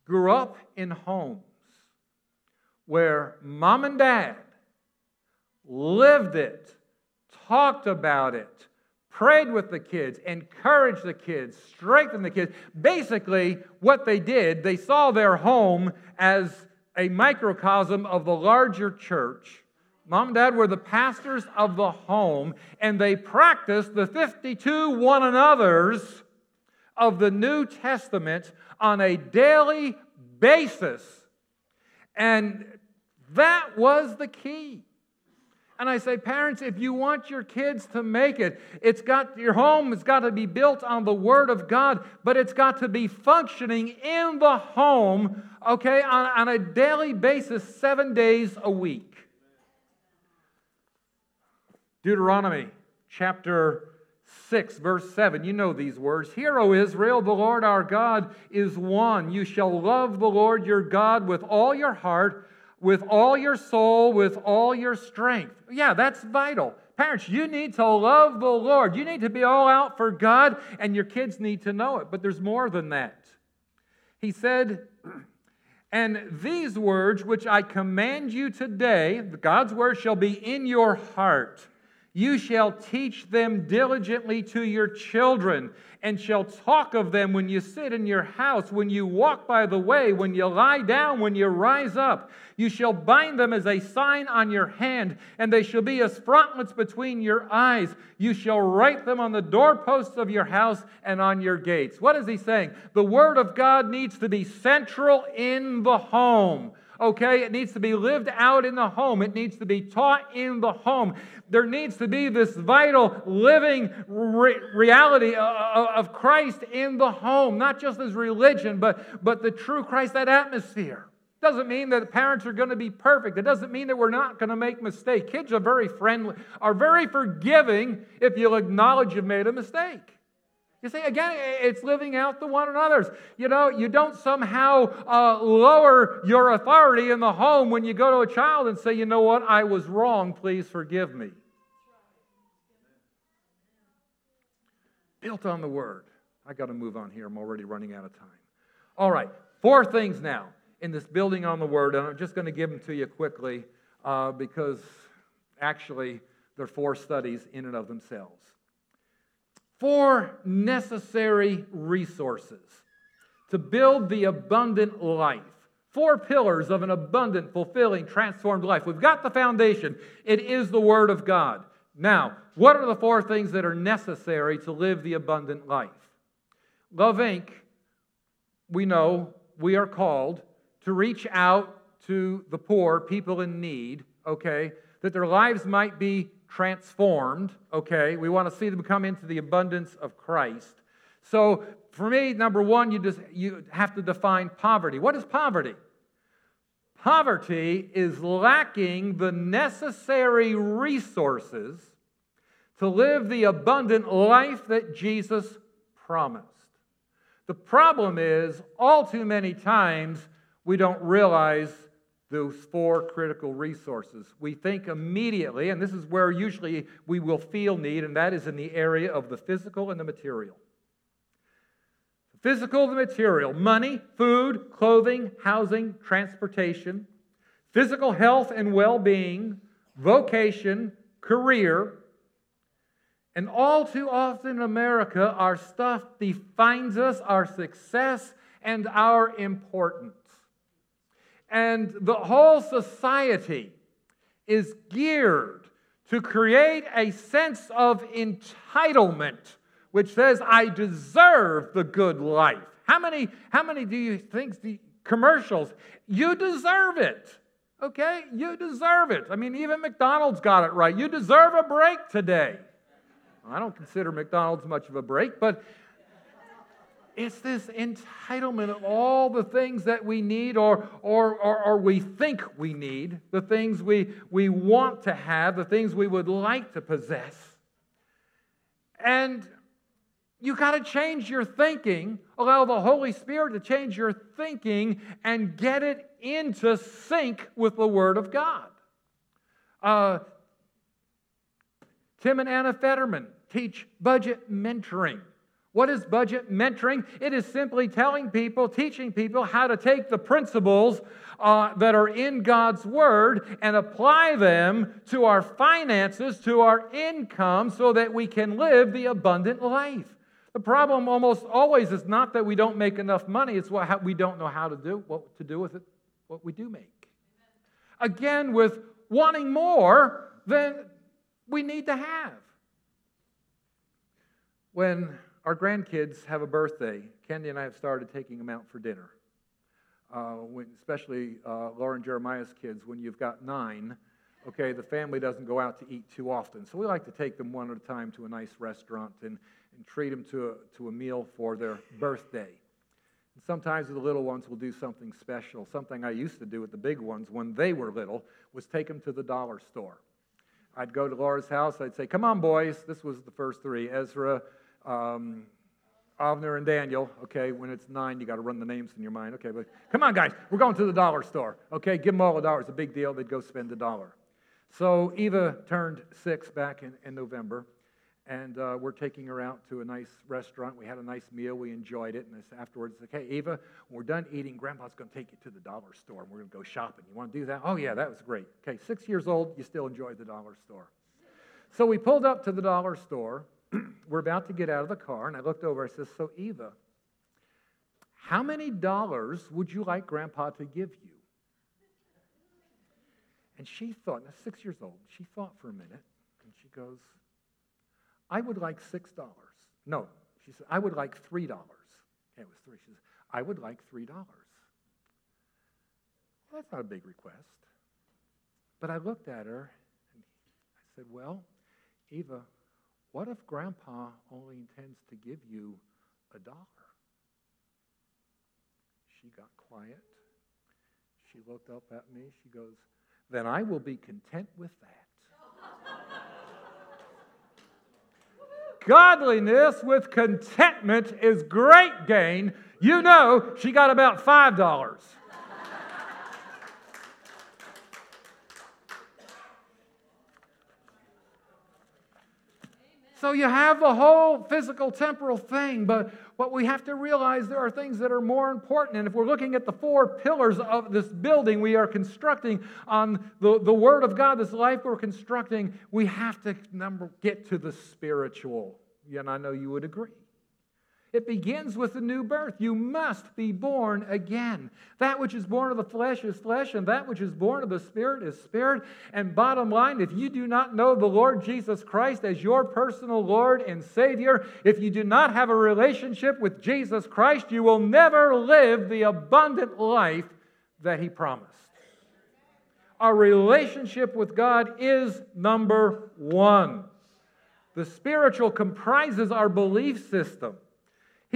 grew up in homes where mom and dad lived it, talked about it, prayed with the kids, encouraged the kids, strengthened the kids. Basically, what they did, they saw their home as a microcosm of the larger church. Mom and dad were the pastors of the home, and they practiced the 52 one another's of the New Testament on a daily basis. And that was the key. And I say, parents, if you want your kids to make it, it's got your home has got to be built on the Word of God, but it's got to be functioning in the home, okay, on, on a daily basis, seven days a week. Deuteronomy chapter 6, verse 7. You know these words. Hear, O Israel, the Lord our God is one. You shall love the Lord your God with all your heart with all your soul, with all your strength. Yeah, that's vital. Parents, you need to love the Lord. You need to be all out for God, and your kids need to know it. But there's more than that. He said, And these words which I command you today, God's word shall be in your heart. You shall teach them diligently to your children, and shall talk of them when you sit in your house, when you walk by the way, when you lie down, when you rise up. You shall bind them as a sign on your hand, and they shall be as frontlets between your eyes. You shall write them on the doorposts of your house and on your gates. What is he saying? The Word of God needs to be central in the home. Okay, it needs to be lived out in the home. It needs to be taught in the home. There needs to be this vital, living re- reality of Christ in the home, not just as religion, but, but the true Christ, that atmosphere. Doesn't mean that parents are going to be perfect. It doesn't mean that we're not going to make mistakes. Kids are very friendly, are very forgiving if you'll acknowledge you've made a mistake. You see, again, it's living out the one another's. You know, you don't somehow uh, lower your authority in the home when you go to a child and say, you know what, I was wrong, please forgive me. Built on the word. I got to move on here. I'm already running out of time. All right, four things now in this building on the word, and I'm just going to give them to you quickly uh, because actually they're four studies in and of themselves. Four necessary resources to build the abundant life. Four pillars of an abundant, fulfilling, transformed life. We've got the foundation. It is the Word of God. Now, what are the four things that are necessary to live the abundant life? Love Inc., we know we are called to reach out to the poor, people in need, okay, that their lives might be transformed, okay? We want to see them come into the abundance of Christ. So for me, number one, you just you have to define poverty. What is poverty? Poverty is lacking the necessary resources to live the abundant life that Jesus promised. The problem is, all too many times, we don't realize those four critical resources. We think immediately, and this is where usually we will feel need, and that is in the area of the physical and the material. Physical, the material, money, food, clothing, housing, transportation, physical health and well being, vocation, career. And all too often in America, our stuff defines us, our success, and our importance. And the whole society is geared to create a sense of entitlement, which says, I deserve the good life. How many, how many do you think the commercials? You deserve it. Okay? You deserve it. I mean, even McDonald's got it right. You deserve a break today. I don't consider McDonald's much of a break, but it's this entitlement of all the things that we need or, or, or, or, we think we need, the things we, we want to have, the things we would like to possess. And you got to change your thinking, allow the Holy Spirit to change your thinking and get it into sync with the Word of God. Uh, Tim and Anna Fetterman teach budget mentoring. What is budget mentoring? It is simply telling people, teaching people how to take the principles uh, that are in God's Word and apply them to our finances, to our income, so that we can live the abundant life. The problem almost always is not that we don't make enough money, it's what we don't know how to do, what to do with it, what we do make. Again, with wanting more than we need to have. When our grandkids have a birthday, Candy and I have started taking them out for dinner. Uh, when, especially uh, Lauren Jeremiah's kids, when you've got nine, okay, the family doesn't go out to eat too often. So we like to take them one at a time to a nice restaurant and, and treat them to a, to a meal for their birthday. And sometimes the little ones will do something special. Something I used to do with the big ones when they were little was take them to the dollar store. I'd go to Laura's house, I'd say, Come on, boys. This was the first three Ezra, um, Avner and Daniel. Okay, when it's nine, you got to run the names in your mind. Okay, but come on, guys, we're going to the dollar store. Okay, give them all a dollar. It's a big deal. They'd go spend a dollar. So Eva turned six back in, in November, and uh, we're taking her out to a nice restaurant. We had a nice meal. We enjoyed it. And afterwards, like, hey, Eva, when we're done eating, Grandpa's going to take you to the dollar store, and we're going to go shopping. You want to do that? Oh, yeah, that was great. Okay, six years old, you still enjoyed the dollar store. So we pulled up to the dollar store we're about to get out of the car, and I looked over. I said, So, Eva, how many dollars would you like Grandpa to give you? And she thought, now six years old, she thought for a minute, and she goes, I would like $6. No, she said, I would like $3. Okay, it was three. She says, I would like $3. Well, that's not a big request. But I looked at her and I said, Well, Eva, what if grandpa only intends to give you a dollar? She got quiet. She looked up at me. She goes, Then I will be content with that. Godliness with contentment is great gain. You know, she got about $5. So you have the whole physical temporal thing, but what we have to realize there are things that are more important. And if we're looking at the four pillars of this building we are constructing on the, the Word of God, this life we're constructing, we have to number, get to the spiritual. And I know you would agree. It begins with a new birth. You must be born again. That which is born of the flesh is flesh, and that which is born of the Spirit is spirit. And bottom line, if you do not know the Lord Jesus Christ as your personal Lord and Savior, if you do not have a relationship with Jesus Christ, you will never live the abundant life that He promised. Our relationship with God is number one. The spiritual comprises our belief system.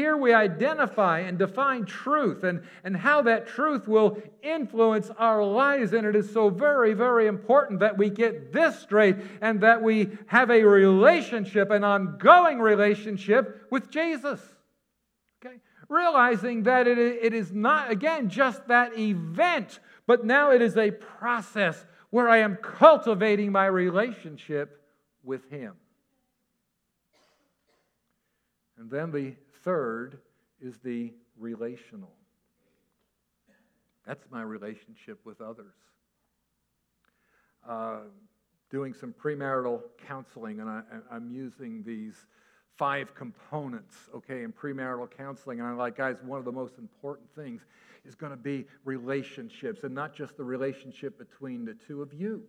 Here we identify and define truth and, and how that truth will influence our lives. And it is so very, very important that we get this straight and that we have a relationship, an ongoing relationship with Jesus. Okay? Realizing that it, it is not, again, just that event, but now it is a process where I am cultivating my relationship with Him. And then the third is the relational. That's my relationship with others. Uh, doing some premarital counseling, and I, am using these five components, okay, in premarital counseling. And I'm like, guys, one of the most important things is going to be relationships, and not just the relationship between the two of you,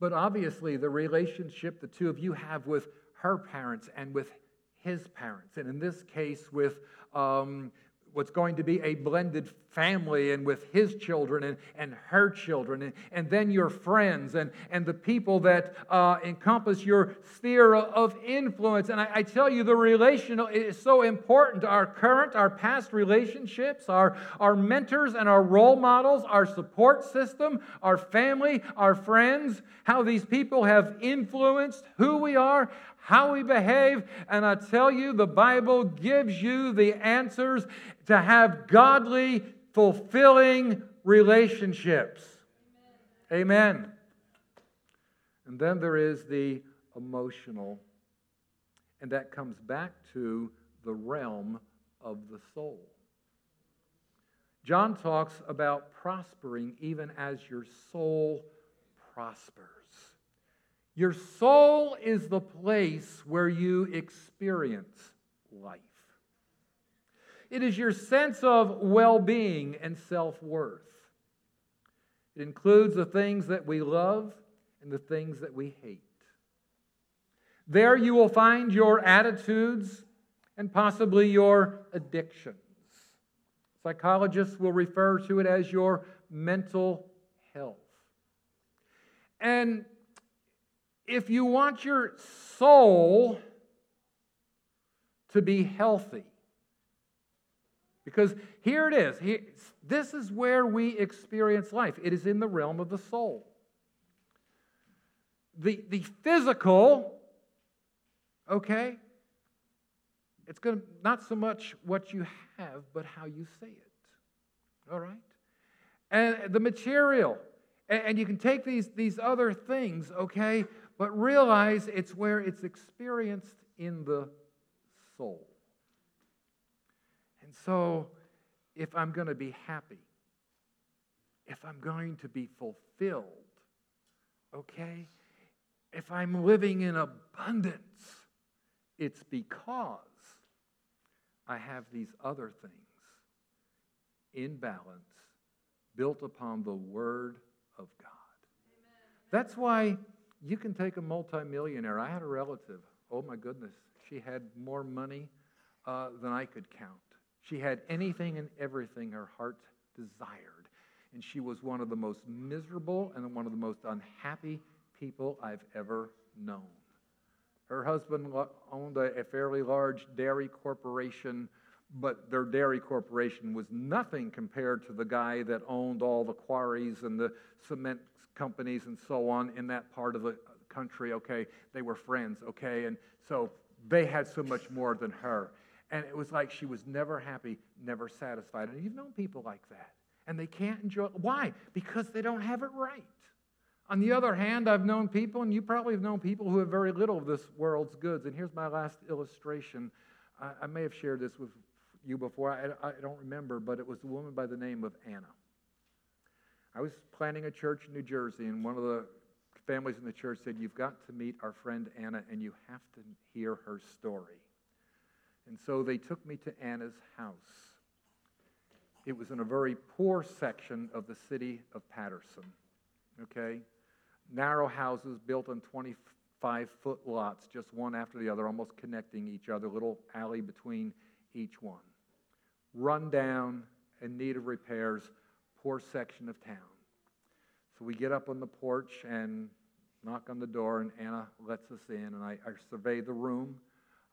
but obviously the relationship the two of you have with her parents and with his parents. And in this case, with um, what's going to be a blended family and with his children and, and her children and, and then your friends and, and the people that uh, encompass your sphere of influence and I, I, tell you the relational is so important our current our past relationships our, our mentors and our role models our support system our family our friends how these people have influenced who we are how we behave. And I tell you, the Bible gives you the answers to have godly, fulfilling relationships. Amen. And then there is the emotional, and that comes back to the realm of the soul. John talks about prospering even as your soul prospers. Your soul is the place where you experience life. It is your sense of well being and self worth. It includes the things that we love and the things that we hate. There you will find your attitudes and possibly your addictions. Psychologists will refer to it as your mental health. And if you want your soul to be healthy, because here it is, this is where we experience life. It is in the realm of the soul. The, the physical, okay, it's going to not so much what you have, but how you say it. All right? And the material. And you can take these, these other things, okay, but realize it's where it's experienced in the soul. And so, if I'm going to be happy, if I'm going to be fulfilled, okay, if I'm living in abundance, it's because I have these other things in balance, built upon the Word of God. Amen. That's why you can take a multimillionaire. I had a relative, oh my goodness, she had more money uh, than I could count. She had anything and everything her heart desired. And she was one of the most miserable and one of the most unhappy people I've ever known. Her husband owned a, fairly large dairy corporation, but their dairy corporation was nothing compared to the guy that owned all the quarries and the cement companies and so on in that part of the country. Okay, they were friends. Okay, and so they had so much more than her. And it was like she was never happy, never satisfied. And you've known people like that. And they can't enjoy. Why? Because they don't have it right. On the other hand, I've known people, and you probably have known people who have very little of this world's goods. And here's my last illustration. I, I may have shared this with you before. I, I don't remember, but it was a woman by the name of Anna. I was planning a church in New Jersey, and one of the families in the church said, You've got to meet our friend Anna, and you have to hear her story. And so they took me to Anna's house. It was in a very poor section of the city of Paterson, Okay? narrow houses built on 25 foot lots, just one after the other, almost connecting each other, little alley between each one. Run down, in need of repairs, poor section of town. So we get up on the porch and knock on the door, and Anna lets us in, and I, I survey the room.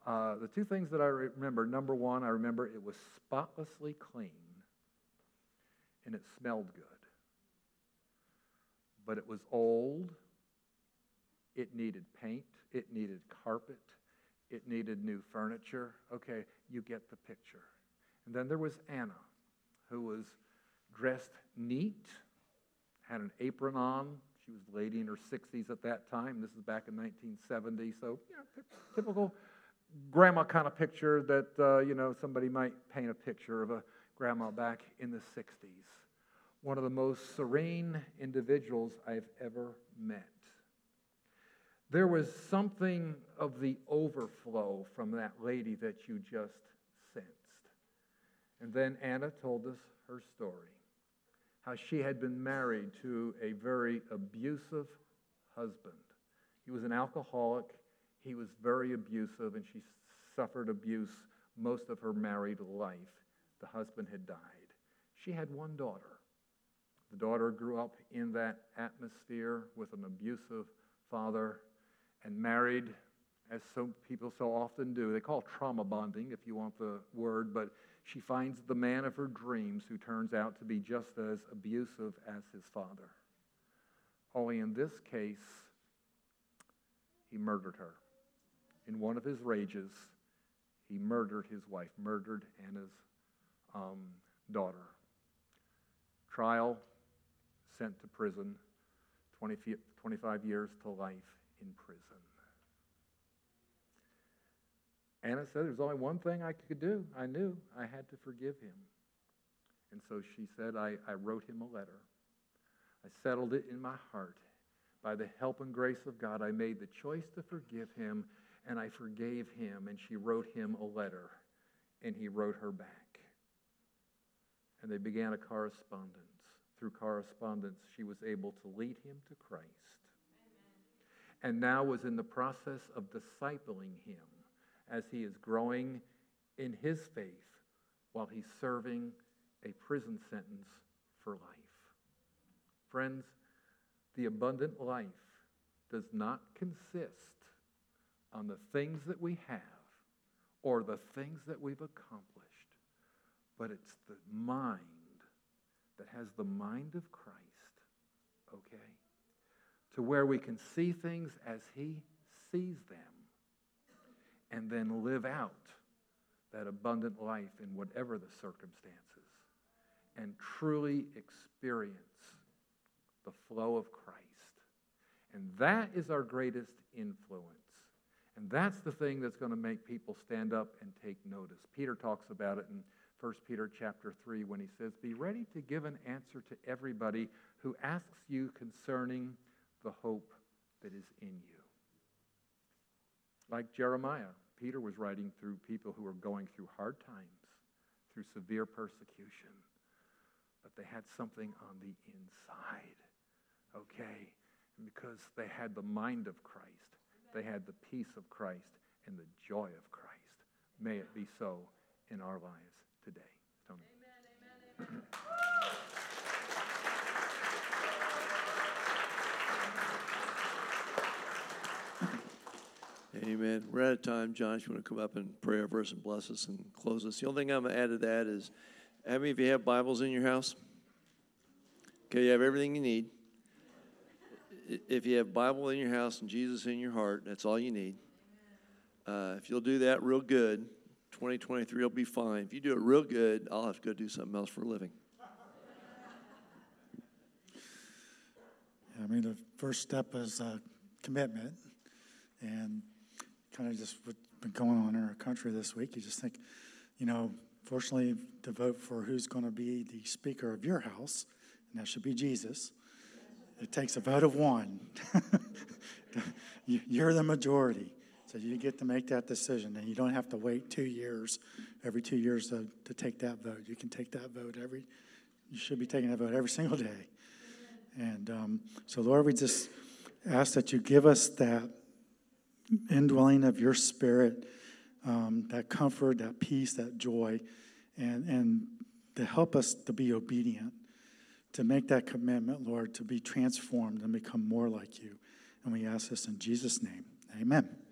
Uh, the two things that I remember number one, I remember it was spotlessly clean and it smelled good but it was old. It needed paint. It needed carpet. It needed new furniture. Okay, you get the picture. And then there was Anna, who was dressed neat, had an apron on. She was a lady in her 60s at that time. This is back in 1970. So, you know, typical grandma kind of picture that, uh, you know, somebody might paint a picture of a grandma back in the 60s one of the most serene individuals I've ever met. There was something of the overflow from that lady that you just sensed. And then Anna told us her story how she had been married to a very abusive husband. He was an alcoholic, he was very abusive, and she suffered abuse most of her married life. The husband had died. She had one daughter. The daughter grew up in that atmosphere with an abusive father and married, as some people so often do. They call trauma bonding, if you want the word, but she finds the man of her dreams who turns out to be just as abusive as his father. Only in this case, he murdered her. In one of his rages, he murdered his wife, murdered Anna's um, daughter. Trial sent to prison, 20, 25 years to life in prison. Anna said there's only one thing I could do. I knew I had to forgive him. And so she said, I, I wrote him a letter. I settled it in my heart. By the help and grace of God, I made the choice to forgive him, and I forgave him. And she wrote him a letter, and he wrote her back. And they began a correspondence. Through correspondence, she was able to lead him to Christ. And now was in the process of discipling him as he is growing in his faith while he's serving a prison sentence for life. Friends, the abundant life does not consist on the things that we have or the things that we've accomplished, but it's the mind that has the mind of Christ, okay? To where we can see things as He sees them and then live out that abundant life in whatever the circumstances and truly experience the flow of Christ. And that is our greatest influence. And that's the thing that's going to make people stand up and take notice. Peter talks about it in 1 Peter chapter 3 when he says, Be ready to give an answer to everybody who asks you concerning the hope that is in you. Like Jeremiah, Peter was writing through people who were going through hard times, through severe persecution, but they had something on the inside, okay? And because they had the mind of Christ, they had the peace of Christ and the joy of Christ. May it be so in our lives today. Tony. Amen, amen, amen. Amen. We're out of time. John, you want to come up and pray over verse and bless us and close us. The only thing I'm going to add to that is how many of you have Bibles in your house? Okay, you have everything you need. If you have Bible in your house and Jesus in your heart, that's all you need. Uh, if you'll do that real good, 2023 will be fine. If you do it real good, I'll have to go do something else for a living. I mean, the first step is a commitment. And kind of just what's been going on in our country this week, you just think, you know, fortunately, to vote for who's going to be the Speaker of your House, and that should be Jesus, it takes a vote of one. You're the majority. So you get to make that decision, and you don't have to wait two years, every two years to, to take that vote. You can take that vote every, you should be taking that vote every single day. And um, so, Lord, we just ask that you give us that indwelling of your spirit, um, that comfort, that peace, that joy, and, and to help us to be obedient, to make that commitment, Lord, to be transformed and become more like you. And we ask this in Jesus' name. Amen.